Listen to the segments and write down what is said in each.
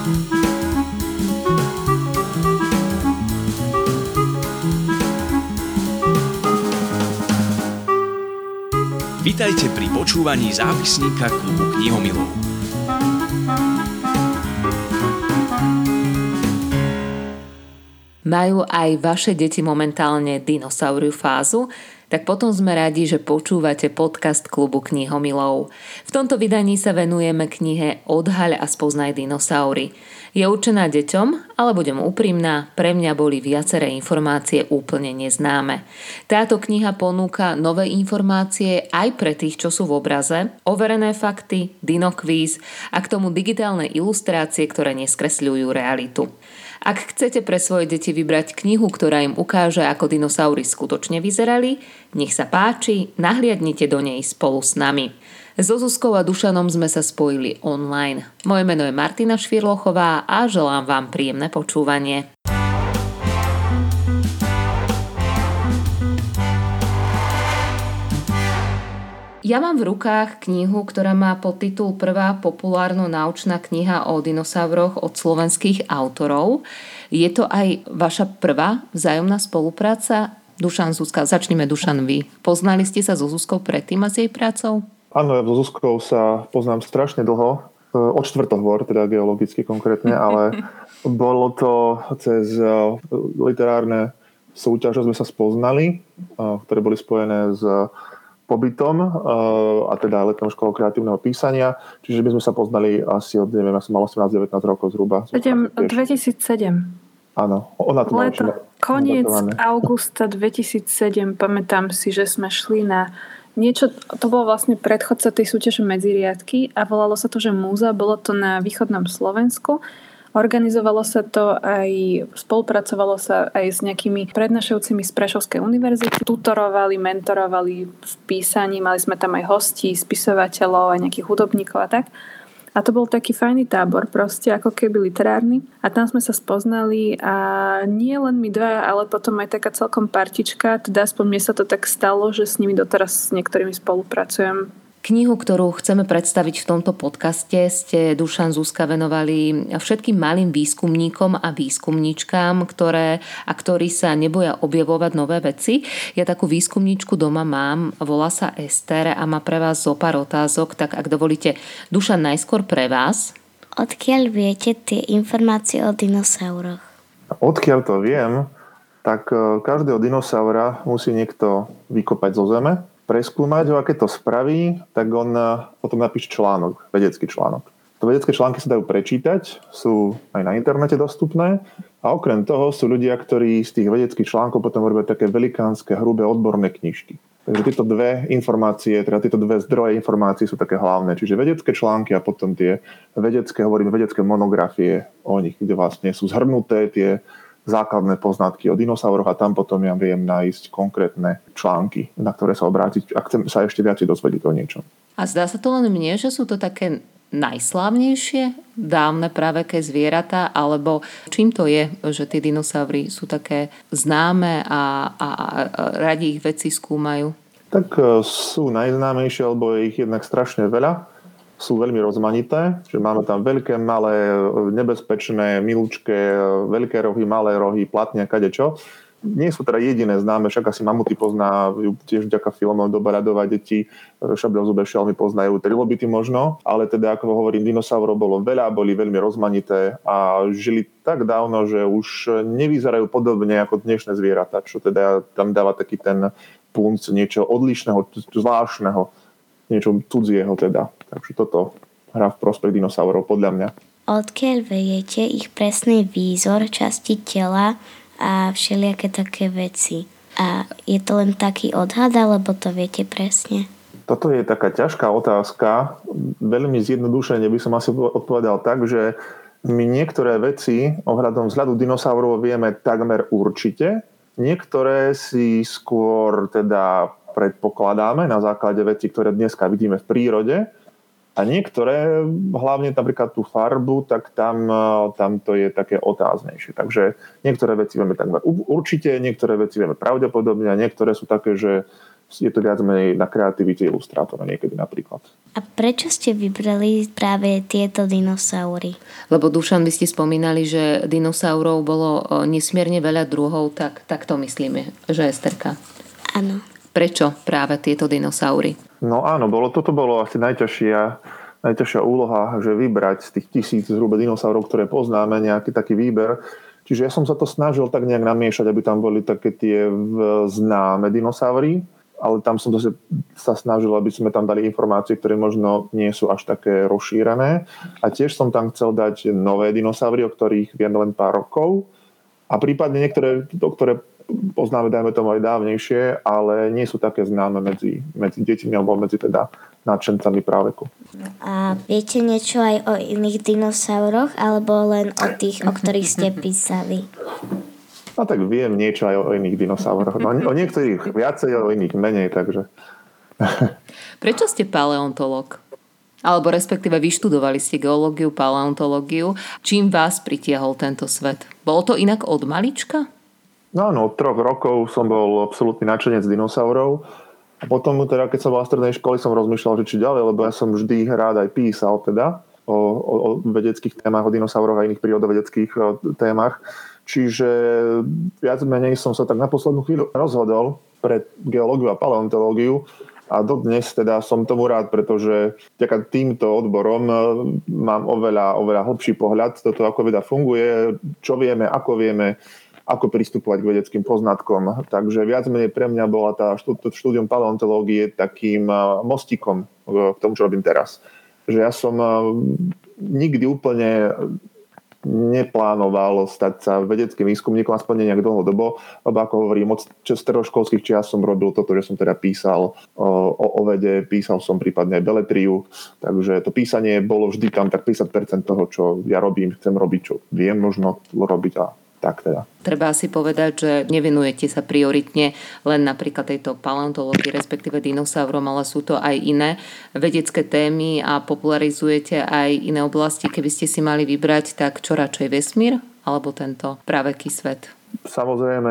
Vítajte pri počúvaní zápisníka klubu knihomilov. Majú aj vaše deti momentálne dinosauriu fázu? Tak potom sme radi, že počúvate podcast klubu knihomilov. V tomto vydaní sa venujeme knihe Odhaľ a spoznaj dinosaury. Je určená deťom, ale budem úprimná, pre mňa boli viaceré informácie úplne neznáme. Táto kniha ponúka nové informácie aj pre tých, čo sú v obraze, overené fakty, dinokvíz a k tomu digitálne ilustrácie, ktoré neskresľujú realitu. Ak chcete pre svoje deti vybrať knihu, ktorá im ukáže, ako dinosaury skutočne vyzerali, nech sa páči, nahliadnite do nej spolu s nami. So Zuzkou a Dušanom sme sa spojili online. Moje meno je Martina Švirlochová a želám vám príjemné počúvanie. Ja mám v rukách knihu, ktorá má podtitul Prvá populárno-naučná kniha o dinosauroch od slovenských autorov. Je to aj vaša prvá vzájomná spolupráca? Dušan Zuzka, začneme Dušan vy. Poznali ste sa so Zuzkou predtým a s jej prácou? Áno, ja so Zuzkou sa poznám strašne dlho, e, od čtvrtohvor, teda geologicky konkrétne, ale bolo to cez e, literárne súťaže sme sa spoznali, e, ktoré boli spojené s pobytom a teda letnou školou kreatívneho písania, čiže by sme sa poznali asi od, neviem, ja som mal 18-19 rokov zhruba. 2007. Áno, ona to Leto. Koniec augusta 2007, pamätám si, že sme šli na niečo, to bolo vlastne predchodca tej súťaže medziriadky a volalo sa to, že múza, bolo to na východnom Slovensku Organizovalo sa to aj, spolupracovalo sa aj s nejakými prednášajúcimi z Prešovskej univerzity. Tutorovali, mentorovali v písaní, mali sme tam aj hostí, spisovateľov, aj nejakých hudobníkov a tak. A to bol taký fajný tábor, proste ako keby literárny. A tam sme sa spoznali a nie len my dva, ale potom aj taká celkom partička, teda aspoň mne sa to tak stalo, že s nimi doteraz s niektorými spolupracujem Knihu, ktorú chceme predstaviť v tomto podcaste, ste Dušan Zúska venovali všetkým malým výskumníkom a výskumníčkám, ktoré, a ktorí sa neboja objavovať nové veci. Ja takú výskumníčku doma mám, volá sa Ester a má pre vás zo pár otázok, tak ak dovolíte, Dušan najskôr pre vás. Odkiaľ viete tie informácie o dinosauroch? Odkiaľ to viem, tak e, každého dinosaura musí niekto vykopať zo zeme preskúmať ho a keď to spraví, tak on eh, potom napíše článok, vedecký článok. To vedecké články sa dajú prečítať, sú aj na internete dostupné a okrem toho sú ľudia, ktorí z tých vedeckých článkov potom robia také velikánske, hrubé odborné knižky. Takže tieto dve informácie, teda tieto dve zdroje informácií sú také hlavné. Čiže vedecké články a potom tie vedecké, hovorím, vedecké monografie o nich, kde vlastne sú zhrnuté tie základné poznatky o dinosauroch a tam potom ja viem nájsť konkrétne články, na ktoré sa obrátiť, ak chcem sa ešte viac dozvedieť o niečom. A zdá sa to len mne, že sú to také najslávnejšie dávne praveké zvieratá, alebo čím to je, že tie dinosaury sú také známe a, a, a radi ich veci skúmajú? Tak e, sú najznámejšie, lebo je ich jednak strašne veľa sú veľmi rozmanité, že máme tam veľké, malé, nebezpečné, milúčké, veľké rohy, malé rohy, platne, kadečo. Nie sú teda jediné známe, však asi mamuty pozná tiež vďaka filmom Doba radovať deti, šablozube šelmy poznajú trilobity možno, ale teda ako hovorím, dinosaurov bolo veľa, boli veľmi rozmanité a žili tak dávno, že už nevyzerajú podobne ako dnešné zvieratá, čo teda tam dáva taký ten punc niečo odlišného, zvláštneho niečo cudzieho teda. Takže toto hrá v prospech dinosaurov podľa mňa. Odkiaľ viete ich presný výzor, časti tela a všelijaké také veci? A je to len taký odhad, alebo to viete presne? Toto je taká ťažká otázka. Veľmi zjednodušene by som asi odpovedal tak, že my niektoré veci ohľadom vzhľadu dinosaurov vieme takmer určite, niektoré si skôr teda predpokladáme na základe vecí, ktoré dneska vidíme v prírode. A niektoré, hlavne napríklad tú farbu, tak tam, tam to je také otáznejšie. Takže niektoré veci vieme takmer určite, niektoré veci vieme pravdepodobne a niektoré sú také, že je to viac menej na kreativite ilustrátora niekedy napríklad. A prečo ste vybrali práve tieto dinosaury? Lebo Dušan, vy ste spomínali, že dinosaurov bolo nesmierne veľa druhov, tak, tak to myslíme, že Esterka. Áno. Prečo práve tieto dinosaury? No áno, bolo, toto bolo asi najťažšia, najťažšia úloha, že vybrať z tých tisíc zhruba dinosaurov, ktoré poznáme, nejaký taký výber. Čiže ja som sa to snažil tak nejak namiešať, aby tam boli také tie známe dinosaury, ale tam som zase sa snažil, aby sme tam dali informácie, ktoré možno nie sú až také rozšírené. A tiež som tam chcel dať nové dinosaury, o ktorých viem len pár rokov. A prípadne niektoré, ktoré poznáme, dajme tomu aj dávnejšie, ale nie sú také známe medzi, medzi deťmi alebo medzi teda nadšencami práveku. A viete niečo aj o iných dinosauroch, alebo len o tých, o ktorých ste písali? No tak viem niečo aj o iných dinosauroch. No, o niektorých viacej, o iných menej, takže... Prečo ste paleontolog? Alebo respektíve vyštudovali ste geológiu, paleontológiu. Čím vás pritiahol tento svet? Bolo to inak od malička? No áno, od troch rokov som bol absolútny nadšenec dinosaurov. A potom, teda, keď som bol v strednej školy, som rozmýšľal, že či ďalej, lebo ja som vždy rád aj písal teda o, o, o vedeckých témach, o dinosauroch a iných prírodovedeckých témach. Čiže viac menej som sa tak na poslednú chvíľu rozhodol pre geológiu a paleontológiu a dodnes teda som tomu rád, pretože vďaka týmto odborom e, mám oveľa, oveľa hlbší pohľad do toho, ako veda funguje, čo vieme, ako vieme, ako pristupovať k vedeckým poznatkom. Takže viac menej pre mňa bola tá štúdium paleontológie takým e, mostikom k tomu, čo robím teraz. Že ja som e, nikdy úplne neplánoval stať sa vedeckým výskumníkom, aspoň nejak dlhodobo, lebo ako hovorím, od staroškolských čias som robil toto, že som teda písal o, o vede, písal som prípadne aj beletriu, takže to písanie bolo vždy tam tak 50% toho, čo ja robím, chcem robiť, čo viem možno robiť a tak teda. Treba si povedať, že nevenujete sa prioritne len napríklad tejto paleontológii, respektíve dinosaurom, ale sú to aj iné vedecké témy a popularizujete aj iné oblasti. Keby ste si mali vybrať, tak čo radšej vesmír alebo tento praveký svet? Samozrejme,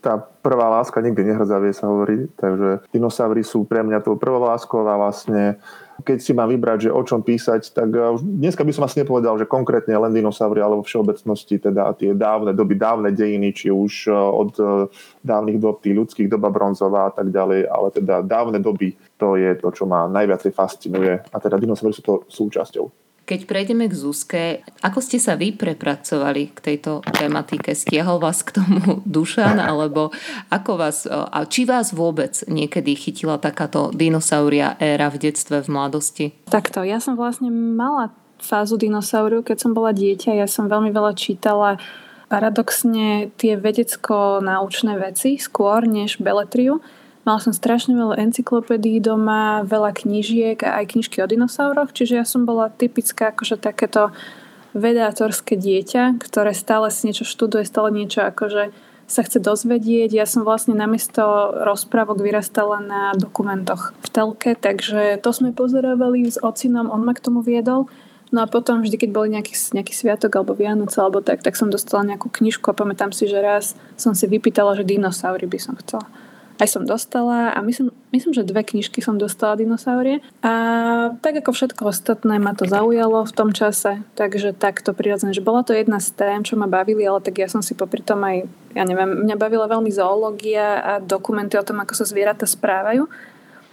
tá prvá láska nikdy nehrdzavie sa hovorí, takže dinosaury sú pre mňa tou prvou láskou a vlastne keď si mám vybrať, že o čom písať, tak eh, dneska by som asi nepovedal, že konkrétne len dinosaury, ale vo všeobecnosti teda tie dávne doby, dávne dejiny, či už eh, od eh, dávnych dob, tých ľudských, doba bronzová a tak ďalej, ale teda dávne doby, to je to, čo ma najviacej fascinuje a teda dinosaury sú to súčasťou. Keď prejdeme k Zuzke, ako ste sa vy prepracovali k tejto tematike? Stiahol vás k tomu Dušan, alebo ako vás, a či vás vôbec niekedy chytila takáto dinosauria éra v detstve, v mladosti? Takto, ja som vlastne mala fázu dinosauriu, keď som bola dieťa. Ja som veľmi veľa čítala paradoxne tie vedecko-naučné veci skôr než beletriu. Mala som strašne veľa encyklopédií doma, veľa knížiek a aj knižky o dinosauroch, čiže ja som bola typická akože takéto vedátorské dieťa, ktoré stále si niečo študuje, stále niečo akože sa chce dozvedieť. Ja som vlastne namiesto rozprávok vyrastala na dokumentoch v telke, takže to sme pozerávali s ocinom, on ma k tomu viedol. No a potom vždy, keď bol nejaký, nejaký sviatok alebo Vianoce alebo tak, tak som dostala nejakú knižku a pamätám si, že raz som si vypýtala, že dinosaury by som chcela aj som dostala a myslím, myslím, že dve knižky som dostala dinosaurie. A tak ako všetko ostatné ma to zaujalo v tom čase, takže takto prirodzené, že bola to jedna z tém, čo ma bavili, ale tak ja som si popri tom aj, ja neviem, mňa bavila veľmi zoológia a dokumenty o tom, ako sa zvieratá správajú.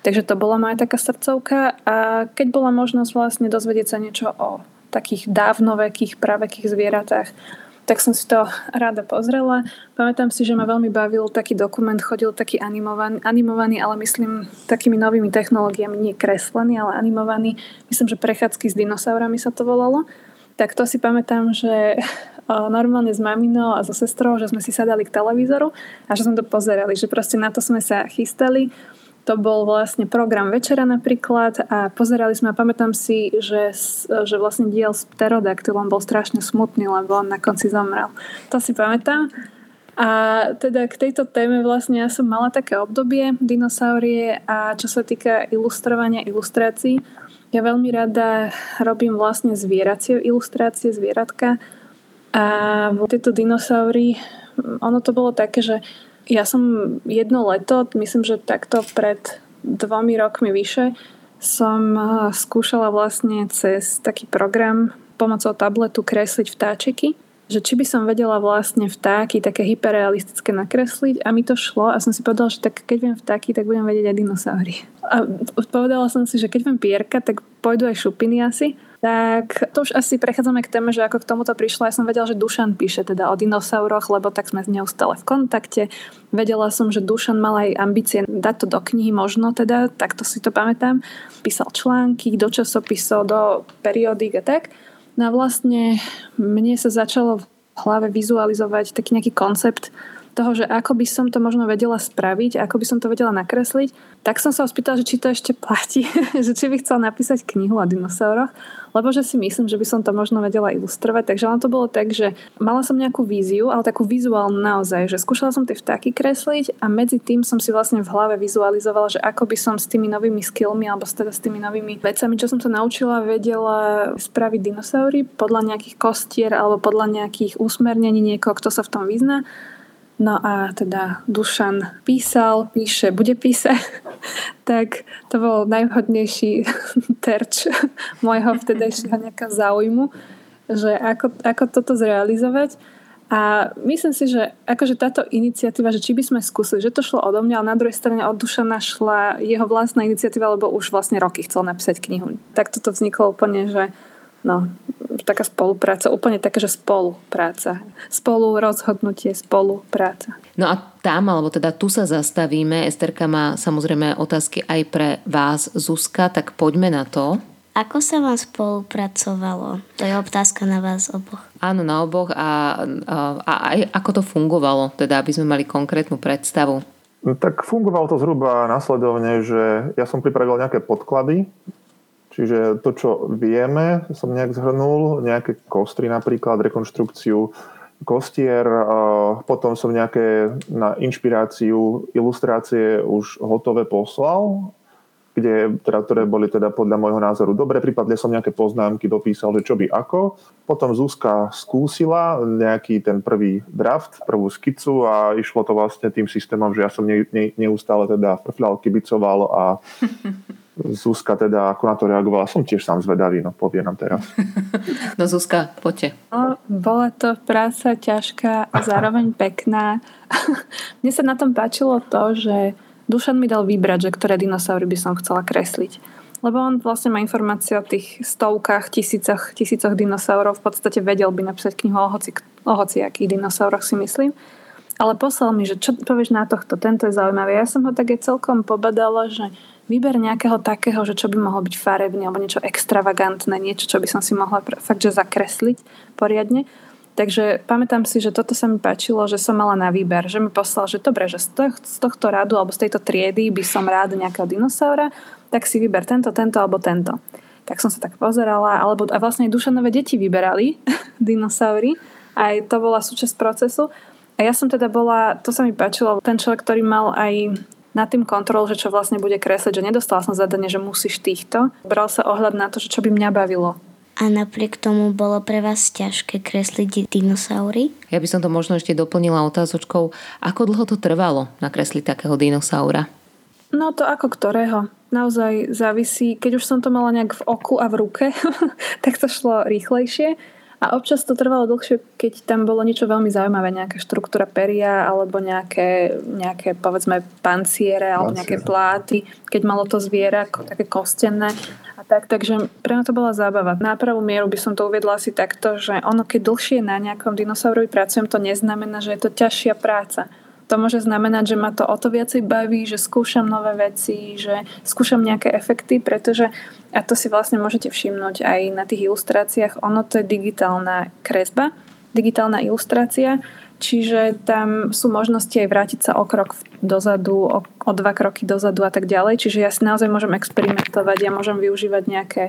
Takže to bola moja taká srdcovka a keď bola možnosť vlastne dozvedieť sa niečo o takých dávnovekých, pravekých zvieratách, tak som si to rada pozrela. Pamätám si, že ma veľmi bavil taký dokument, chodil taký animovaný, animovaný ale myslím takými novými technológiami, nie kreslený, ale animovaný. Myslím, že prechádzky s dinosaurami sa to volalo. Tak to si pamätám, že normálne s maminou a so sestrou, že sme si sadali k televízoru a že sme to pozerali, že proste na to sme sa chystali to bol vlastne program večera napríklad a pozerali sme a pamätám si, že, že vlastne diel s pterodaktylom bol strašne smutný, lebo on na konci zomrel. To si pamätám. A teda k tejto téme vlastne ja som mala také obdobie dinosaurie a čo sa týka ilustrovania ilustrácií, ja veľmi rada robím vlastne zvieracie ilustrácie, zvieratka a tieto dinosaury, ono to bolo také, že Ja som jedno leto, myslím, že takto pred dvomi rokmi vyše, som eh, skúšala vlastne cez taký program pomocou tabletu kresliť vtáčiky že či by som vedela vlastne vtáky také hyperrealistické nakresliť a mi to šlo a som si povedala, že tak keď viem vtáky, tak budem vedieť aj dinosaury. A povedala som si, že keď viem pierka, tak pôjdu aj šupiny asi. Tak to už asi prechádzame k téme, že ako k tomuto prišla. Ja som vedela, že Dušan píše teda o dinosauroch, lebo tak sme neustále v kontakte. Vedela som, že Dušan mal aj ambície dať to do knihy možno teda, takto si to pamätám. Písal články do časopisov, do periódik a tak. No a vlastne mne sa začalo v hlave vizualizovať taký nejaký koncept toho, že ako by som to možno vedela spraviť, ako by som to vedela nakresliť, tak som sa ho spýtala, že či to ešte platí, že či by chcel napísať knihu o dinosauroch, lebo že si myslím, že by som to možno vedela ilustrovať. Takže ono to bolo tak, že mala som nejakú víziu, ale takú vizuálnu naozaj, že skúšala som tie vtáky kresliť a medzi tým som si vlastne v hlave vizualizovala, že ako by som s tými novými skillmi alebo teda s tými novými vecami, čo som sa naučila, vedela spraviť dinosaury podľa nejakých kostier alebo podľa nejakých usmernení niekoho, kto sa v tom vyzná No a teda Dušan písal, píše, bude písať, tak to bol najvhodnejší terč môjho vtedajšieho nejaká záujmu, že ako, ako toto zrealizovať. A myslím si, že akože táto iniciatíva, že či by sme skúsili, že to šlo odo mňa, ale na druhej strane od Dušana šla jeho vlastná iniciatíva, lebo už vlastne roky chcel napísať knihu. Tak toto vzniklo úplne, že no, taká spolupráca, úplne taká, že spolupráca. Spolu rozhodnutie, spolupráca. No a tam, alebo teda tu sa zastavíme. Esterka má samozrejme otázky aj pre vás, Zuzka, tak poďme na to. Ako sa vám spolupracovalo? To je otázka na vás oboch. Áno, na oboch a, a, a aj ako to fungovalo, teda aby sme mali konkrétnu predstavu. No, tak fungovalo to zhruba následovne, že ja som pripravil nejaké podklady Čiže to, čo vieme, som nejak zhrnul, nejaké kostry napríklad, rekonštrukciu kostier, potom som nejaké na inšpiráciu ilustrácie už hotové poslal, kde, teda, ktoré boli teda podľa môjho názoru dobre, prípadne som nejaké poznámky dopísal, že čo by ako. Potom Zuzka skúsila nejaký ten prvý draft, prvú skicu a išlo to vlastne tým systémom, že ja som ne, ne, neustále teda frfľal, kibicoval a Zuzka teda, ako na to reagovala, som tiež sám zvedavý, no povie nám teraz. No Zuzka, poďte. No, bola to práca ťažká a zároveň pekná. Mne sa na tom páčilo to, že Dušan mi dal vybrať, že ktoré dinosaury by som chcela kresliť. Lebo on vlastne má informácie o tých stovkách, tisícoch, tisícoch dinosaurov. V podstate vedel by napísať knihu o hoci, o hociakých dinosauroch, si myslím. Ale poslal mi, že čo povieš na tohto, tento je zaujímavý. Ja som ho tak aj celkom pobadala, že Výber nejakého takého, že čo by mohlo byť farebný alebo niečo extravagantné, niečo, čo by som si mohla fakt, že zakresliť poriadne. Takže pamätám si, že toto sa mi páčilo, že som mala na výber, že mi poslal, že dobre, že z, z tohto radu alebo z tejto triedy by som rád nejakého dinosaura, tak si vyber tento, tento alebo tento. Tak som sa tak pozerala, alebo a vlastne Dušanové deti vyberali dinosaury, aj to bola súčasť procesu. A ja som teda bola, to sa mi páčilo, ten človek, ktorý mal aj nad tým kontrol, že čo vlastne bude kresliť, že nedostala som zadanie, že musíš týchto. Bral sa ohľad na to, že čo by mňa bavilo. A napriek tomu bolo pre vás ťažké kresliť dinosaury? Ja by som to možno ešte doplnila otázočkou, ako dlho to trvalo nakresliť takého dinosaura? No to ako ktorého. Naozaj závisí, keď už som to mala nejak v oku a v ruke, tak to šlo rýchlejšie a občas to trvalo dlhšie, keď tam bolo niečo veľmi zaujímavé, nejaká štruktúra peria alebo nejaké, nejaké povedzme panciere alebo nejaké pláty, keď malo to zviera také kostenné a tak, takže pre mňa to bola zábava. Na pravú mieru by som to uviedla asi takto, že ono keď dlhšie na nejakom dinosaurovi pracujem, to neznamená, že je to ťažšia práca to môže znamenať, že ma to o to viacej baví, že skúšam nové veci, že skúšam nejaké efekty, pretože, a to si vlastne môžete všimnúť aj na tých ilustráciách, ono to je digitálna kresba, digitálna ilustrácia, čiže tam sú možnosti aj vrátiť sa o krok dozadu, o, o dva kroky dozadu a tak ďalej, čiže ja si naozaj môžem experimentovať, ja môžem využívať nejaké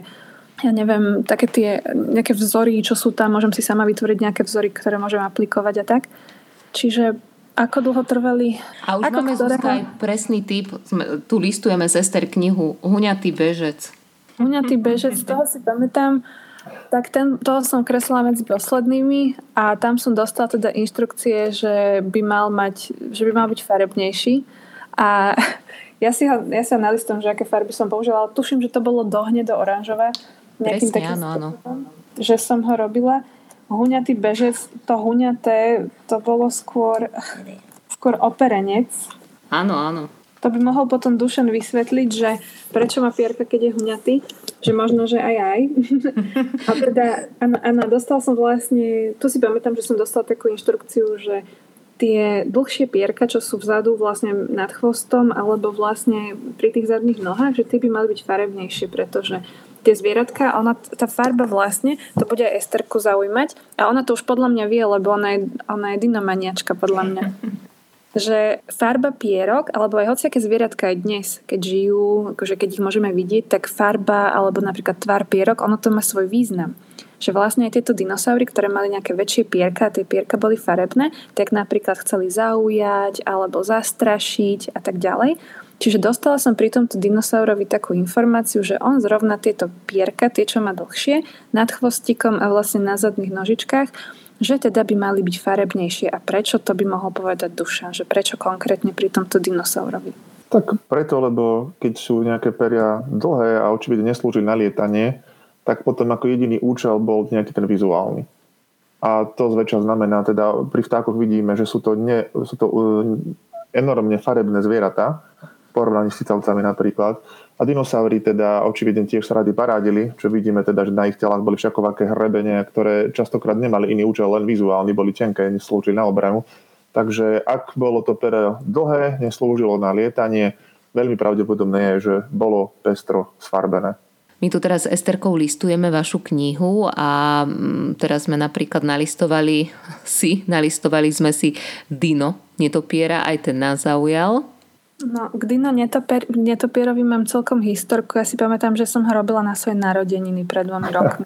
ja neviem, také tie nejaké vzory, čo sú tam, môžem si sama vytvoriť nejaké vzory, ktoré môžem aplikovať a tak. Čiže ako dlho trvali? A už Ako máme ktorého... aj presný typ. Tu listujeme z Ester knihu Huňatý bežec. Huňatý bežec, z toho si pamätám. Tak ten, toho som kreslila medzi poslednými a tam som dostala teda inštrukcie, že by mal mať, že by mal byť farebnejší. A ja si ho, ja sa nalistujem, že aké farby som použila, ale tuším, že to bolo do hnedo oranžové. Presne, áno, áno. Že som ho robila. Huňatý bežec, to huňaté, to bolo skôr, skôr operenec. Áno, áno. To by mohol potom Dušan vysvetliť, že prečo má pierka, keď je huňatý, že možno, že aj aj. A teda, áno, dostal som vlastne, tu si pamätám, že som dostal takú inštrukciu, že tie dlhšie pierka, čo sú vzadu vlastne nad chvostom alebo vlastne pri tých zadných nohách, že tie by mali byť farebnejšie, pretože tie zvieratka, ona, tá farba vlastne, to bude aj Esterku zaujímať a ona to už podľa mňa vie, lebo ona je, ona je dinomaniačka podľa mňa. že farba pierok, alebo aj hociaké zvieratka aj dnes, keď žijú, akože keď ich môžeme vidieť, tak farba alebo napríklad tvar pierok, ono to má svoj význam. Že vlastne aj tieto dinosaury, ktoré mali nejaké väčšie pierka, tie pierka boli farebné, tak napríklad chceli zaujať alebo zastrašiť a tak ďalej. Čiže dostala som pri tomto dinosaurovi takú informáciu, že on zrovna tieto pierka, tie čo má dlhšie, nad chvostikom a vlastne na zadných nožičkách, že teda by mali byť farebnejšie a prečo to by mohol povedať duša, že prečo konkrétne pri tomto dinosaurovi. Tak preto, lebo keď sú nejaké peria dlhé a očividne neslúži na lietanie, tak potom ako jediný účel bol nejaký ten vizuálny. A to zväčša znamená, teda pri vtákoch vidíme, že sú to, ne, sú to uh, enormne farebné zvieratá, porovnaní s cicavcami napríklad. A dinosaury teda očividne tiež sa rady parádili, čo vidíme teda, že na ich telách boli všakovaké hrebenia, ktoré častokrát nemali iný účel, len vizuálny, boli tenké, neslúžili na obranu. Takže ak bolo to pero dlhé, neslúžilo na lietanie, veľmi pravdepodobné je, že bolo pestro sfarbené. My tu teraz s Esterkou listujeme vašu knihu a mm, teraz sme napríklad nalistovali si, nalistovali sme si Dino netopiera, aj ten nás zaujal. No, k Dino netopier, netopierovi mám celkom historku. Ja si pamätám, že som ho robila na svoje narodeniny pred dvomi rokmi.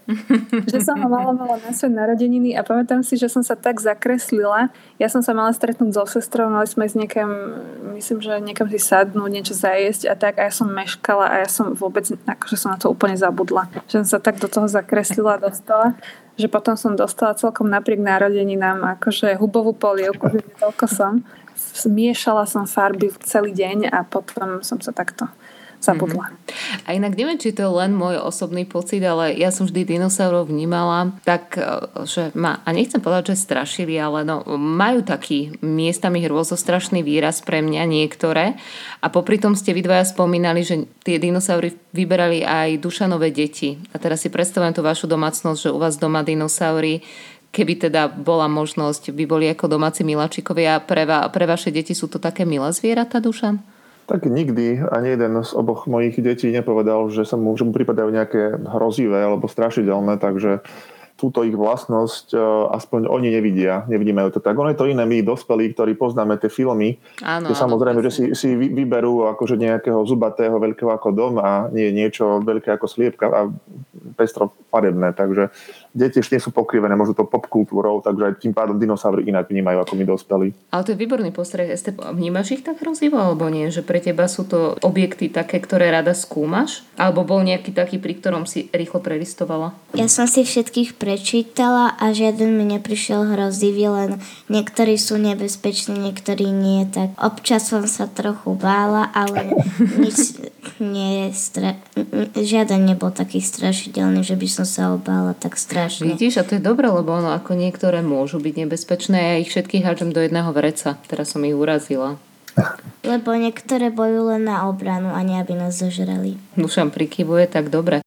že som ho malovala na svoje narodeniny a pamätám si, že som sa tak zakreslila. Ja som sa mala stretnúť so sestrou, mali sme ísť niekam, myslím, že niekam si sadnúť, niečo zajesť a tak. A ja som meškala a ja som vôbec, akože som na to úplne zabudla. Že som sa tak do toho zakreslila a dostala že potom som dostala celkom napriek narodeninám akože hubovú polievku, že toľko som zmiešala som farby celý deň a potom som sa takto zabudla. Mm-hmm. A inak neviem, či to je len môj osobný pocit, ale ja som vždy dinosaurov vnímala tak, e, že ma, a nechcem povedať, že strašili, ale no, majú taký miestami hrôzostrašný výraz pre mňa niektoré. A popri tom ste vy dvaja spomínali, že tie dinosaury vyberali aj dušanové deti. A teraz si predstavujem tú vašu domácnosť, že u vás doma dinosaury keby teda bola možnosť, by boli ako domáci miláčikovia. Pre, va, pre vaše deti sú to také milé zvieratá, Dušan? Tak nikdy ani jeden z oboch mojich detí nepovedal, že sa mu, že mu pripadajú nejaké hrozivé alebo strašidelné, takže túto ich vlastnosť e, aspoň oni nevidia, nevnímajú to tak. Ono je to iné my, dospelí, ktorí poznáme tie filmy, áno, kde samozrejme, áno, že si, si vyberú akože nejakého zubatého veľkého ako dom a nie niečo veľké ako sliepka a pestro farebné, takže deti ešte nie sú pokrivené možno to popkultúrou, takže aj tým pádom dinosaury inak vnímajú ako my dospelí. Ale to je výborný postreh. Este, vnímaš ich tak hrozivo alebo nie? Že pre teba sú to objekty také, ktoré rada skúmaš? Alebo bol nejaký taký, pri ktorom si rýchlo prelistovala? Ja som si všetkých prečítala a žiaden mi neprišiel hrozivý, len niektorí sú nebezpeční, niektorí nie. Tak občas som sa trochu bála, ale nič nie je stra... žiaden nebol taký strašidelný, že by som sa obála tak strašne. Vidíš, a to je dobré, lebo ono ako niektoré môžu byť nebezpečné. Ja ich všetkých hádžem do jedného vreca. Teraz som ich urazila. Lebo niektoré bojujú len na obranu a nie aby nás zožrali. Dušam prikyvuje tak dobre.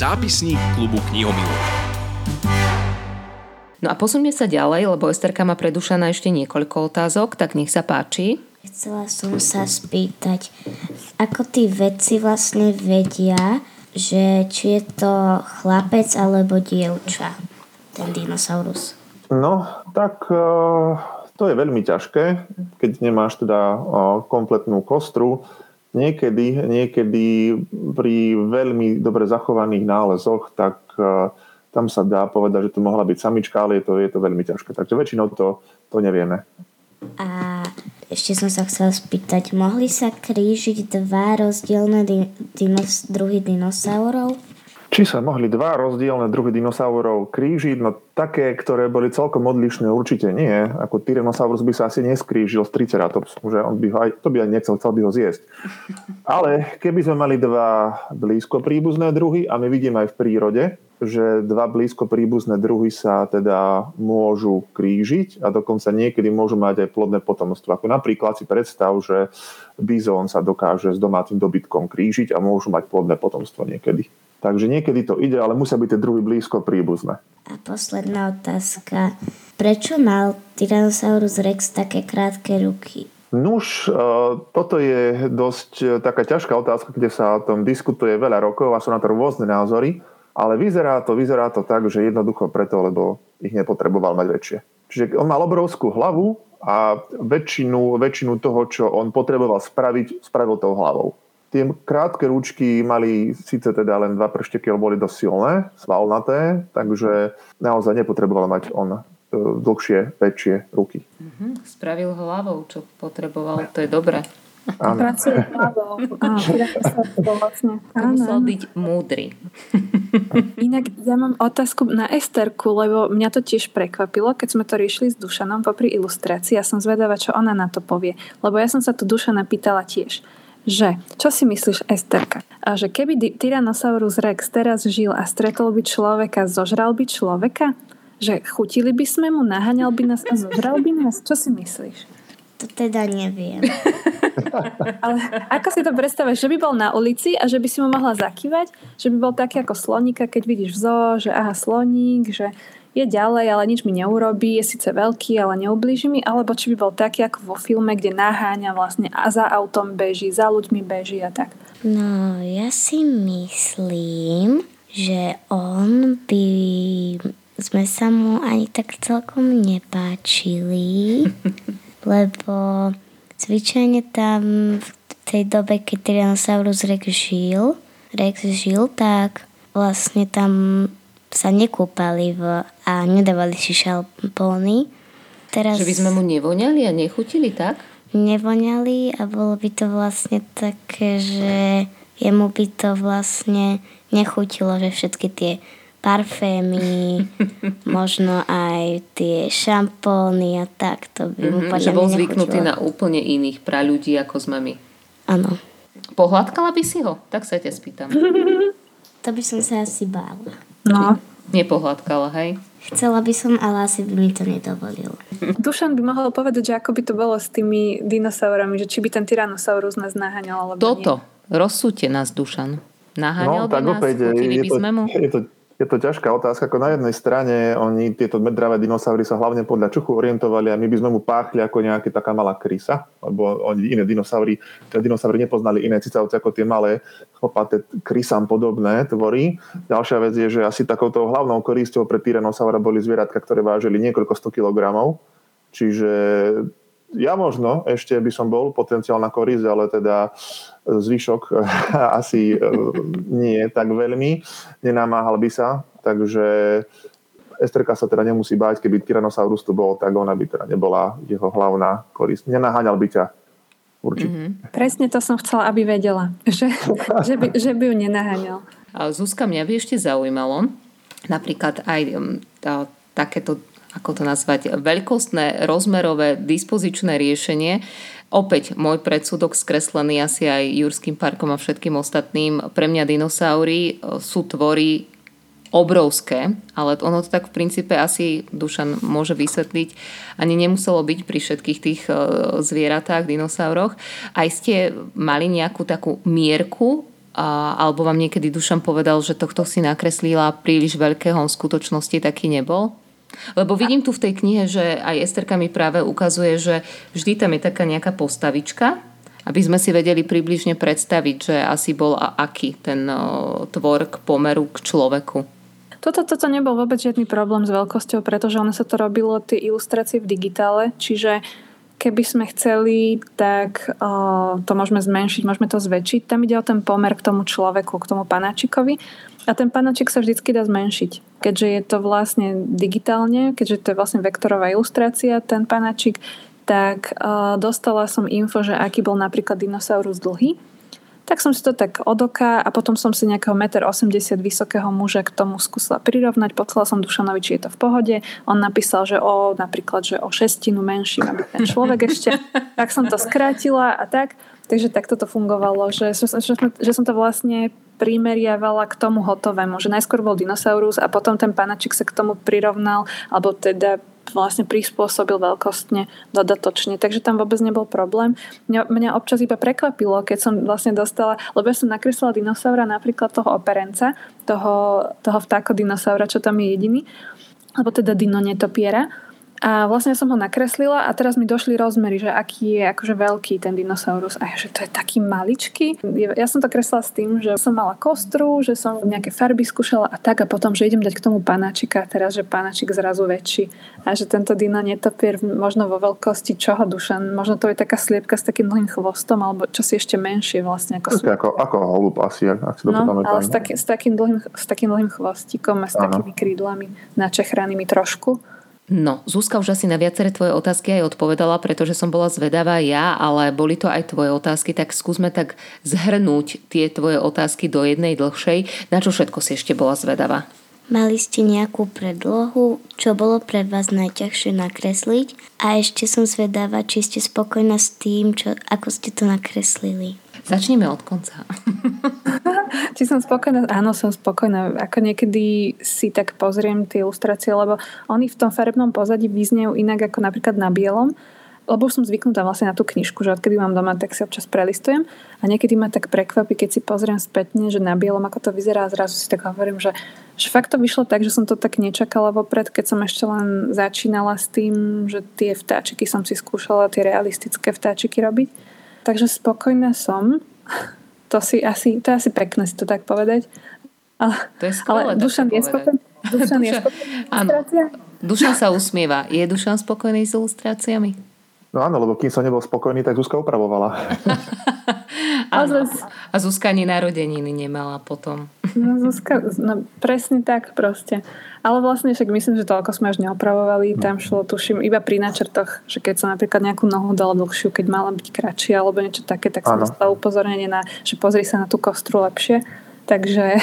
Zápisník klubu knihomilov. No a posuňme sa ďalej, lebo Esterka má pre Dušana ešte niekoľko otázok, tak nech sa páči. Chcela som sa spýtať, ako tí vedci vlastne vedia, že či je to chlapec alebo dievča, ten dinosaurus? No, tak e, to je veľmi ťažké, keď nemáš teda e, kompletnú kostru. Niekedy, niekedy pri veľmi dobre zachovaných nálezoch, tak uh, tam sa dá povedať, že to mohla byť samička, ale je to, je to veľmi ťažké. Takže väčšinou to to nevieme. A ešte som sa chcela spýtať, mohli sa krížiť dva rozdielne di- dinos- druhy dinosaurov? Či sa mohli dva rozdielne druhy dinosaurov krížiť? No také, ktoré boli celkom odlišné, určite nie. Ako Tyrannosaurus by sa asi neskrížil s Triceratopsom, že on by ho aj, to by aj nechcel, chcel by ho zjesť. Ale keby sme mali dva blízko príbuzné druhy, a my vidíme aj v prírode, že dva blízko príbuzné druhy sa teda môžu krížiť a dokonca niekedy môžu mať aj plodné potomstvo. Ako napríklad si predstav, že bizón sa dokáže s domácim dobytkom krížiť a môžu mať plodné potomstvo niekedy. Takže niekedy to ide, ale musia byť tie druhy blízko príbuzné. A posledná otázka. Prečo mal Tyrannosaurus rex také krátke ruky? Nuž, e, toto je dosť e, taká ťažká otázka, kde sa o tom diskutuje veľa rokov a sú na to rôzne názory. Ale vyzerá to, vyzerá to tak, že jednoducho preto, lebo ich nepotreboval mať väčšie. Čiže on mal obrovskú hlavu a väčšinu, väčšinu toho, čo on potreboval spraviť, spravil tou hlavou. Tie krátke ručky mali síce teda len dva pršteky, ale boli dosť silné, svalnaté, takže naozaj nepotreboval mať on e, dlhšie, väčšie ruky. Mm-hmm. Spravil hlavou, čo potreboval, to je dobré. Pracuje hlavou. musel byť múdry. Inak ja mám otázku na Esterku, lebo mňa to tiež prekvapilo, keď sme to riešili s Dušanom popri ilustrácii. Ja som zvedavá, čo ona na to povie. Lebo ja som sa tu Dušana pýtala tiež že, čo si myslíš, Esterka? A že keby Tyrannosaurus Rex teraz žil a stretol by človeka, zožral by človeka? Že chutili by sme mu, naháňal by nás a zožral by nás? Čo si myslíš? To teda neviem. Ale ako si to predstavuješ, že by bol na ulici a že by si mu mohla zakývať? Že by bol taký ako sloníka, keď vidíš v zoo, že aha, sloník, že je ďalej, ale nič mi neurobí, je síce veľký, ale neublíži mi, alebo či by bol taký ako vo filme, kde naháňa vlastne a za autom beží, za ľuďmi beží a tak. No, ja si myslím, že on by sme sa mu ani tak celkom nepáčili. lebo zvyčajne tam v tej dobe, keď Tyrannosaurus Rex žil, Rex žil, tak vlastne tam sa nekúpali v, a nedávali si šalpóny. Teraz, že by sme mu nevoňali a nechutili, tak? Nevoňali a bolo by to vlastne také, že jemu by to vlastne nechutilo, že všetky tie parfémy, možno aj tie šampóny a tak. To by mm-hmm, že bol zvyknutý na úplne iných pra ľudí, ako sme my. Áno. Pohľadkala by si ho? Tak sa ťa spýtam. to by som sa asi bála. No. Nepohľadkala, hej? Chcela by som, ale asi by mi to nedovolil. Dušan by mohol povedať, že ako by to bolo s tými dinosaurami, že či by ten Tyrannosaurus nás naháňal, alebo Toto. Nie. Rozsúďte nás, Dušan. Naháňal no, by nás? Opäť, je, by to, sme mu? Je to, je to ťažká otázka. Ako na jednej strane oni, tieto medravé dinosaury sa hlavne podľa čuchu orientovali a my by sme mu páchli ako nejaká taká malá krysa, lebo oni iné dinosaury, tie dinosaury nepoznali iné cicavce ako tie malé chlpaté krysám podobné tvory. Ďalšia vec je, že asi takouto hlavnou korisťou pre Tyrannosaura boli zvieratka, ktoré vážili niekoľko 100 kilogramov. Čiže ja možno ešte by som bol potenciálna korisť, ale teda zvyšok asi e, nie tak veľmi. Nenamáhal by sa, takže Esterka sa teda nemusí báť, keby Tyrannosaurus tu bol, tak ona by teda nebola jeho hlavná korisť. Nenaháňal by ťa určite. Mm-hmm. Presne to som chcela, aby vedela, že, že, by, že by ju nenaháňal. Zuzka, mňa by ešte zaujímalo, napríklad aj tá, takéto ako to nazvať, veľkostné, rozmerové, dispozičné riešenie. Opäť môj predsudok skreslený asi aj Jurským parkom a všetkým ostatným. Pre mňa dinosaury e, sú tvory obrovské, ale ono to tak v princípe asi Dušan môže vysvetliť, ani nemuselo byť pri všetkých tých e, zvieratách, dinosauroch. Aj ste mali nejakú takú mierku a, alebo vám niekedy Dušan povedal, že tohto si nakreslila príliš veľkého, on v skutočnosti taký nebol? Lebo vidím tu v tej knihe, že aj Esterka mi práve ukazuje, že vždy tam je taká nejaká postavička, aby sme si vedeli približne predstaviť, že asi bol a aký ten tvor k pomeru k človeku. Toto, toto nebol vôbec žiadny problém s veľkosťou, pretože ono sa to robilo tie ilustrácie v digitále, čiže keby sme chceli, tak o, to môžeme zmenšiť, môžeme to zväčšiť. Tam ide o ten pomer k tomu človeku, k tomu panáčikovi. A ten panáčik sa vždycky dá zmenšiť. Keďže je to vlastne digitálne, keďže to je vlastne vektorová ilustrácia, ten panáčik, tak o, dostala som info, že aký bol napríklad dinosaurus dlhý tak som si to tak od oka a potom som si nejakého 1,80 m vysokého muža k tomu skúsila prirovnať. Poslala som Dušanovi, či je to v pohode. On napísal, že o napríklad, že o šestinu menší má byť ten človek ešte. tak som to skrátila a tak. Takže takto to fungovalo, že, že, že, že som to vlastne primeriavala k tomu hotovému, že najskôr bol dinosaurus a potom ten panačik sa k tomu prirovnal, alebo teda vlastne prispôsobil veľkostne dodatočne, takže tam vôbec nebol problém. Mňa, mňa občas iba prekvapilo, keď som vlastne dostala, lebo ja som nakreslila dinosaura, napríklad toho operenca, toho, toho vtáko dinosaura, čo tam je jediný, alebo teda dino netopiera a vlastne som ho nakreslila a teraz mi došli rozmery, že aký je akože veľký ten dinosaurus a že to je taký maličký. Ja som to kreslila s tým, že som mala kostru, že som nejaké farby skúšala a tak a potom, že idem dať k tomu panačika a teraz, že panačik zrazu väčší a že tento dino netopier možno vo veľkosti čoho dušan, možno to je taká sliepka s takým dlhým chvostom alebo čo si ešte menšie vlastne. Ako, ako, ako holub asi, ak si to no, ale s, taký, s, takým dlhým, s takým dlhým chvostikom a s Aha. takými krídlami načechranými trošku. No, Zuzka už asi na viaceré tvoje otázky aj odpovedala, pretože som bola zvedavá ja, ale boli to aj tvoje otázky, tak skúsme tak zhrnúť tie tvoje otázky do jednej dlhšej. Na čo všetko si ešte bola zvedavá? Mali ste nejakú predlohu, čo bolo pre vás najťažšie nakresliť a ešte som zvedáva, či ste spokojná s tým, čo, ako ste to nakreslili. Začneme od konca. Či som spokojná? Áno, som spokojná. Ako niekedy si tak pozriem tie ilustrácie, lebo oni v tom farebnom pozadí vyznejú inak ako napríklad na bielom lebo už som zvyknutá vlastne na tú knižku, že odkedy mám doma, tak si občas prelistujem a niekedy ma tak prekvapí, keď si pozriem spätne, že na bielom ako to vyzerá a zrazu si tak hovorím, že, že fakt to vyšlo tak, že som to tak nečakala vopred, keď som ešte len začínala s tým, že tie vtáčiky som si skúšala, tie realistické vtáčiky robiť. Takže spokojná som. To, si asi, to je asi pekné si to tak povedať. Ale, to je skvelé, ale Dušan je spokojný. Dušan je spokojný Dušan sa usmieva. Je Dušan spokojný s ilustráciami? No áno, lebo kým som nebol spokojný, tak Zuzka upravovala. áno. A Zuzka ani narodeniny nemala potom. No, Zuzka, no presne tak proste. Ale vlastne však myslím, že toľko sme až neopravovali. Tam šlo, tuším, iba pri načrtoch, že keď som napríklad nejakú nohu dala dlhšiu, keď mala byť kratšia alebo niečo také, tak som dostala upozornenie na, že pozri sa na tú kostru lepšie. Takže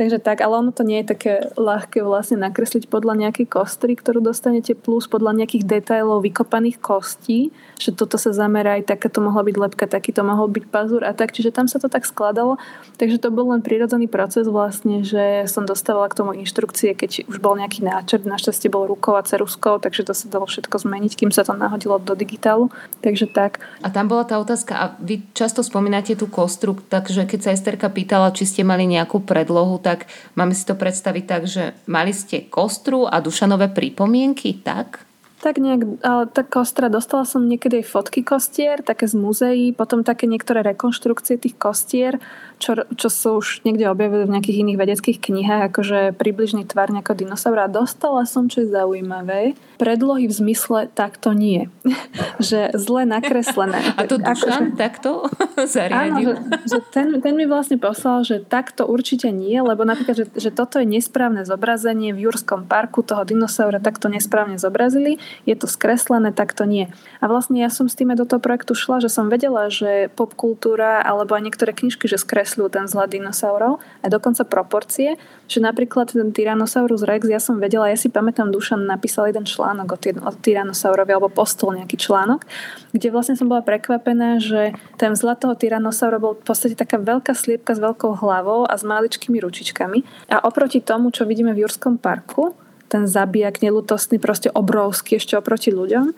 Takže tak, ale ono to nie je také ľahké vlastne nakresliť podľa nejakej kostry, ktorú dostanete, plus podľa nejakých detailov vykopaných kostí, že toto sa zamerá aj taká to mohla byť lepka, taký to mohol byť pazur a tak, čiže tam sa to tak skladalo. Takže to bol len prirodzený proces vlastne, že som dostávala k tomu inštrukcie, keď už bol nejaký náčrt, našťastie bol rukou a ceruskou, takže to sa dalo všetko zmeniť, kým sa to nahodilo do digitálu. Takže tak. A tam bola tá otázka, a vy často spomínate tú kostru, takže keď sa Esterka pýtala, či ste mali nejakú predlohu, tak máme si to predstaviť tak, že mali ste kostru a Dušanové pripomienky, tak? Tak nejak, ale tá kostra, dostala som niekedy aj fotky kostier, také z múzeí, potom také niektoré rekonštrukcie tých kostier, čo, čo sú už niekde objavili v nejakých iných vedeckých knihách, akože približný tvar nejakého dinosaura. Dostala som, čo je zaujímavé, predlohy v zmysle takto nie. že zle nakreslené. A to Dušan akože, takto zariadil? Áno, že, že ten, ten mi vlastne poslal, že takto určite nie, lebo napríklad, že, že toto je nesprávne zobrazenie v Jurskom parku toho dinosaura, takto nesprávne zobrazili, je to skreslené, takto nie. A vlastne ja som s tým do toho projektu šla, že som vedela, že popkultúra alebo aj niektoré knižky, že skresľujú ten vzhľad dinosaurov a dokonca proporcie, že napríklad ten Tyrannosaurus rex, ja som vedela, ja si pamätám, Dušan napísal jeden článok ty- o Tyrannosaurovi alebo postol nejaký článok, kde vlastne som bola prekvapená, že ten vzhľad toho Tyrannosaura bol v podstate taká veľká sliepka s veľkou hlavou a s maličkými ručičkami. A oproti tomu, čo vidíme v Jurskom parku, ten zabijak nelutostný, proste obrovský ešte oproti ľuďom,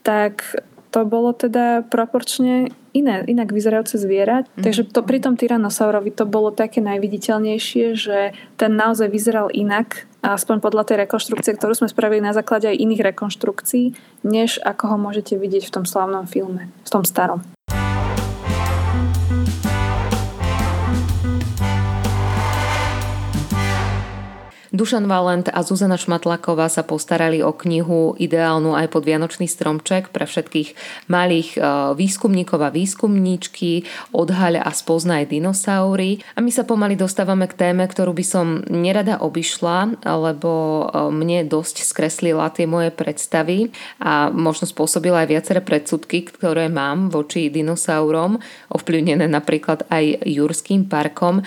tak to bolo teda proporčne iné, inak vyzerajúce zviera. Mm. Takže to, pri tom Tyrannosaurovi to bolo také najviditeľnejšie, že ten naozaj vyzeral inak, aspoň podľa tej rekonštrukcie, ktorú sme spravili na základe aj iných rekonštrukcií, než ako ho môžete vidieť v tom slavnom filme, v tom starom. Dušan Valent a Zuzana Šmatlaková sa postarali o knihu ideálnu aj pod Vianočný stromček pre všetkých malých e, výskumníkov a výskumníčky, odhaľ a spoznaj dinosaury. A my sa pomaly dostávame k téme, ktorú by som nerada obišla, lebo e, mne dosť skreslila tie moje predstavy a možno spôsobila aj viaceré predsudky, ktoré mám voči dinosaurom, ovplyvnené napríklad aj Jurským parkom.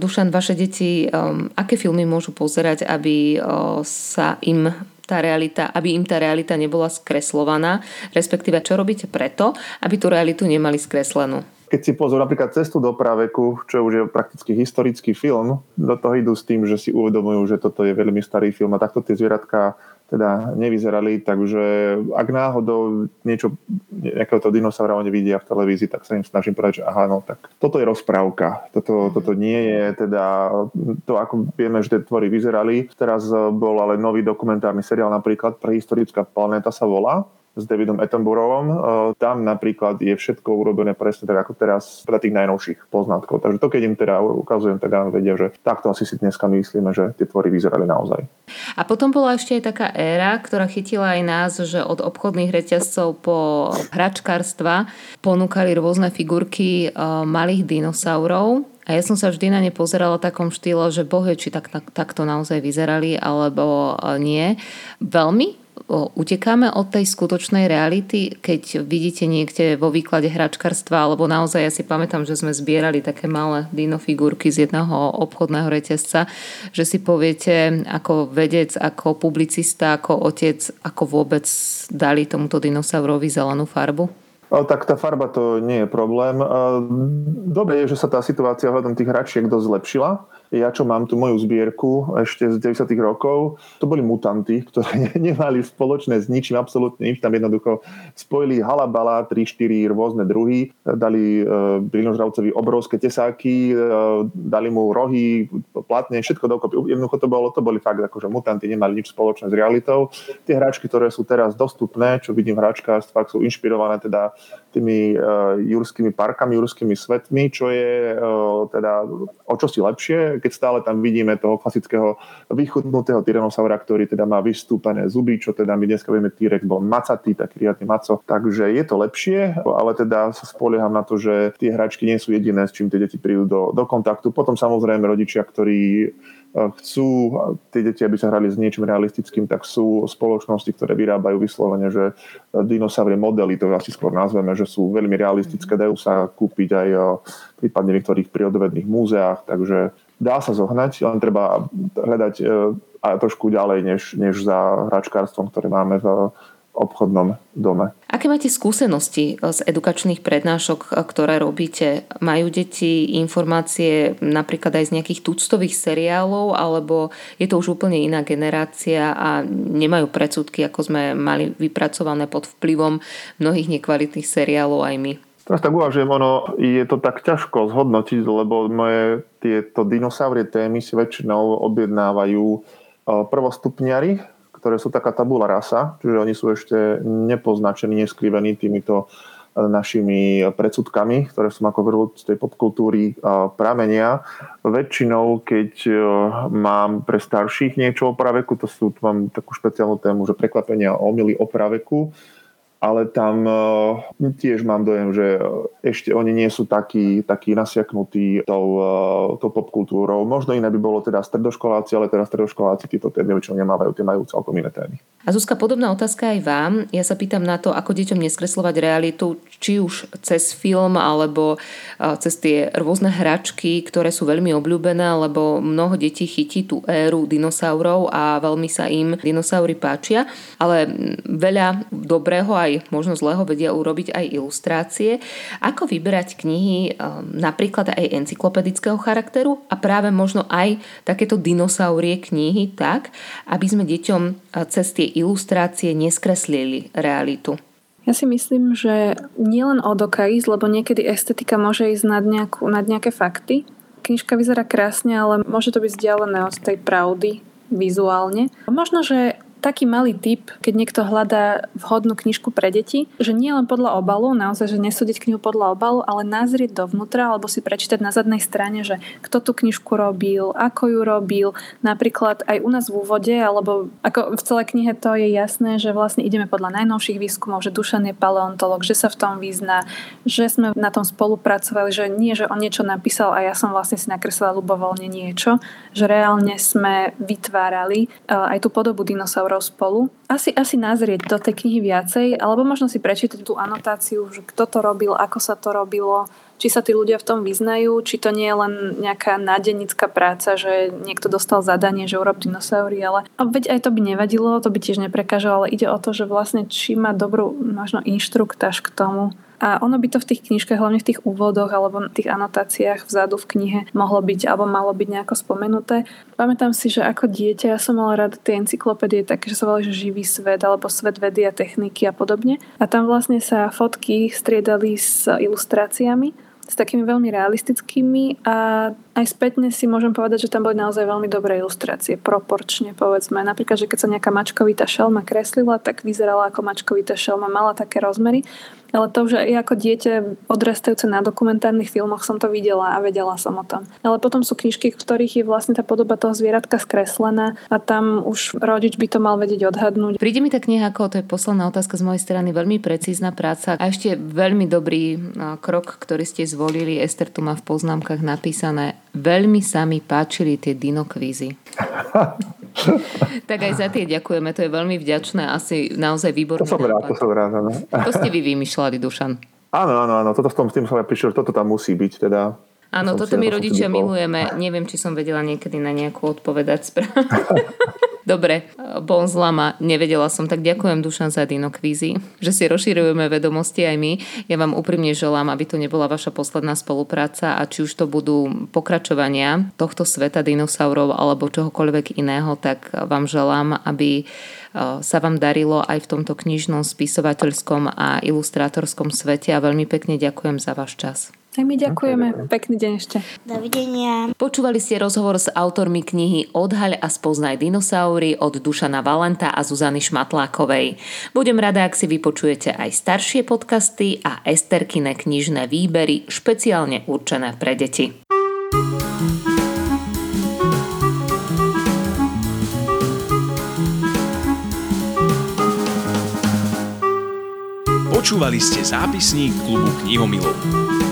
Dušan, vaše deti, aké filmy môžu pozerať, aby sa im tá realita, aby im tá realita nebola skreslovaná, respektíve čo robíte preto, aby tú realitu nemali skreslenú? Keď si pozor napríklad cestu do praveku, čo už je prakticky historický film, do toho idú s tým, že si uvedomujú, že toto je veľmi starý film a takto tie zvieratka teda nevyzerali, takže ak náhodou niečo, nejakého toho dinosaura oni vidia v televízii, tak sa im snažím povedať, že aha, no tak toto je rozprávka, toto, mhm. toto nie je teda to, ako vieme, že tie tvory vyzerali. Teraz bol ale nový dokumentárny seriál napríklad Prehistorická planéta sa volá, s Davidom Attenboroughom. E, tam napríklad je všetko urobené presne tak ako teraz pre tých najnovších poznatkov. Takže to, keď im teda ukazujem, tak áno, vedia, že takto asi si dneska myslíme, že tie tvory vyzerali naozaj. A potom bola ešte aj taká éra, ktorá chytila aj nás, že od obchodných reťazcov po hračkárstva ponúkali rôzne figurky e, malých dinosaurov a ja som sa vždy na ne pozerala takom štýle, že bohe, či tak, tak, takto naozaj vyzerali, alebo e, nie. Veľmi utekáme od tej skutočnej reality, keď vidíte niekde vo výklade hračkarstva, alebo naozaj ja si pamätám, že sme zbierali také malé dinofigurky z jedného obchodného reťazca, že si poviete ako vedec, ako publicista, ako otec, ako vôbec dali tomuto dinosaurovi zelenú farbu? Tak tá farba to nie je problém. Dobre je, že sa tá situácia hľadom tých hračiek dosť zlepšila ja čo mám tu moju zbierku ešte z 90. rokov, to boli mutanty, ktoré nemali spoločné s ničím, absolútne nič. Tam jednoducho spojili halabala, 3-4 rôzne druhy, dali e, brinožravcovi obrovské tesáky, uh, dali mu rohy, platne, všetko dokopy. Jednoducho to, bolo, to boli fakt, akože mutanty nemali nič spoločné s realitou. Tie hračky, ktoré sú teraz dostupné, čo vidím v hračkách, sú inšpirované teda tými uh, jurskými parkami, jurskými svetmi, čo je uh, teda o čosi lepšie, keď stále tam vidíme toho klasického vychudnutého tyrannosaura, ktorý teda má vystúpené zuby, čo teda my dneska vieme, T-Rex bol macatý, taký riadny maco. Takže je to lepšie, ale teda sa spolieham na to, že tie hračky nie sú jediné, s čím tie deti prídu do, do kontaktu. Potom samozrejme rodičia, ktorí chcú tie deti, aby sa hrali s niečím realistickým, tak sú spoločnosti, ktoré vyrábajú vyslovene, že dinosaurie modely, to asi skôr nazveme, že sú veľmi realistické, dajú sa kúpiť aj prípadne v niektorých prírodovedných múzeách, takže dá sa zohnať, len treba hľadať e, aj trošku ďalej, než, než za hračkárstvom, ktoré máme v obchodnom dome. Aké máte skúsenosti z edukačných prednášok, ktoré robíte? Majú deti informácie napríklad aj z nejakých tuctových seriálov, alebo je to už úplne iná generácia a nemajú predsudky, ako sme mali vypracované pod vplyvom mnohých nekvalitných seriálov aj my? Teraz tak uvažujem, ono je to tak ťažko zhodnotiť, lebo moje tieto dinosaurie témy si väčšinou objednávajú e, prvostupňari, ktoré sú taká tabula rasa, čiže oni sú ešte nepoznačení, neskrivení týmito e, našimi predsudkami, ktoré sú ako z tej popkultúry e, pramenia. Väčšinou, keď mám pre starších niečo o praveku, to sú, mám takú špeciálnu tému, že prekvapenia omily o praveku, ale tam uh, tiež mám dojem, že ešte oni nie sú takí, takí nasiaknutí tou, uh, tou popkultúrou. Možno iné by bolo teda stredoškoláci, ale teda stredoškoláci tieto témy väčšinou nemávajú, tie majú celkom iné témy. A Zuzka, podobná otázka aj vám. Ja sa pýtam na to, ako deťom neskreslovať realitu, či už cez film, alebo uh, cez tie rôzne hračky, ktoré sú veľmi obľúbené, lebo mnoho detí chytí tú éru dinosaurov a veľmi sa im dinosaury páčia, ale veľa dobrého aj možno zlého vedia urobiť aj ilustrácie. Ako vyberať knihy um, napríklad aj encyklopedického charakteru a práve možno aj takéto dinosaurie knihy tak, aby sme deťom uh, cez tie ilustrácie neskreslili realitu. Ja si myslím, že nielen o ísť, lebo niekedy estetika môže ísť nad, nejakú, nad nejaké fakty. Knižka vyzerá krásne, ale môže to byť vzdialené od tej pravdy vizuálne. Možno, že taký malý tip, keď niekto hľadá vhodnú knižku pre deti, že nie len podľa obalu, naozaj, že nesúdiť knihu podľa obalu, ale nazrieť dovnútra alebo si prečítať na zadnej strane, že kto tú knižku robil, ako ju robil. Napríklad aj u nás v úvode, alebo ako v celej knihe to je jasné, že vlastne ideme podľa najnovších výskumov, že Dušan je paleontolog, že sa v tom vyzná, že sme na tom spolupracovali, že nie, že on niečo napísal a ja som vlastne si nakreslila ľubovoľne niečo, že reálne sme vytvárali uh, aj tú podobu dinosaurov spolu. Asi, asi nazrieť do tej knihy viacej, alebo možno si prečítať tú anotáciu, že kto to robil, ako sa to robilo, či sa tí ľudia v tom vyznajú, či to nie je len nejaká nádenická práca, že niekto dostal zadanie, že urob dinosaury, ale a veď aj to by nevadilo, to by tiež neprekážalo, ale ide o to, že vlastne či má dobrú možno inštruktáž k tomu, a ono by to v tých knižkách, hlavne v tých úvodoch alebo v tých anotáciách vzadu v knihe mohlo byť alebo malo byť nejako spomenuté. Pamätám si, že ako dieťa ja som mala rada tie encyklopédie také, že sa volali, že živý svet alebo svet vedy a techniky a podobne. A tam vlastne sa fotky striedali s ilustráciami s takými veľmi realistickými a aj spätne si môžem povedať, že tam boli naozaj veľmi dobré ilustrácie, proporčne povedzme. Napríklad, že keď sa nejaká mačkovitá šelma kreslila, tak vyzerala ako mačkovitá šelma, mala také rozmery ale to, že ja ako dieťa odrastajúce na dokumentárnych filmoch som to videla a vedela som o tom. Ale potom sú knižky, v ktorých je vlastne tá podoba toho zvieratka skreslená a tam už rodič by to mal vedieť odhadnúť. Príde mi tá kniha ako, to je posledná otázka z mojej strany, veľmi precízna práca a ešte veľmi dobrý krok, ktorý ste zvolili. Ester tu má v poznámkach napísané, veľmi sa mi páčili tie dinokvízy. tak aj za tie ďakujeme, to je veľmi vďačné, asi naozaj výborné. To som rád, to som rád. Áno. To ste vy vymýšľali, Dušan. Áno, áno, áno, toto s tým som ja prišiel, toto tam musí byť teda. Áno, toto my rodičia milujeme. Neviem, či som vedela niekedy na nejakú odpovedať správne. Dobre, bol zlama, nevedela som, tak ďakujem Dušan za dinokvízy, že si rozširujeme vedomosti aj my. Ja vám úprimne želám, aby to nebola vaša posledná spolupráca a či už to budú pokračovania tohto sveta dinosaurov alebo čohokoľvek iného, tak vám želám, aby sa vám darilo aj v tomto knižnom, spisovateľskom a ilustrátorskom svete a veľmi pekne ďakujem za váš čas. Aj my ďakujeme. Pekný deň ešte. Dovidenia. Počúvali ste rozhovor s autormi knihy Odhaľ a spoznaj dinosaury od Dušana Valenta a Zuzany Šmatlákovej. Budem rada, ak si vypočujete aj staršie podcasty a Esterkine knižné výbery špeciálne určené pre deti. Počúvali ste zápisník klubu knihomilov.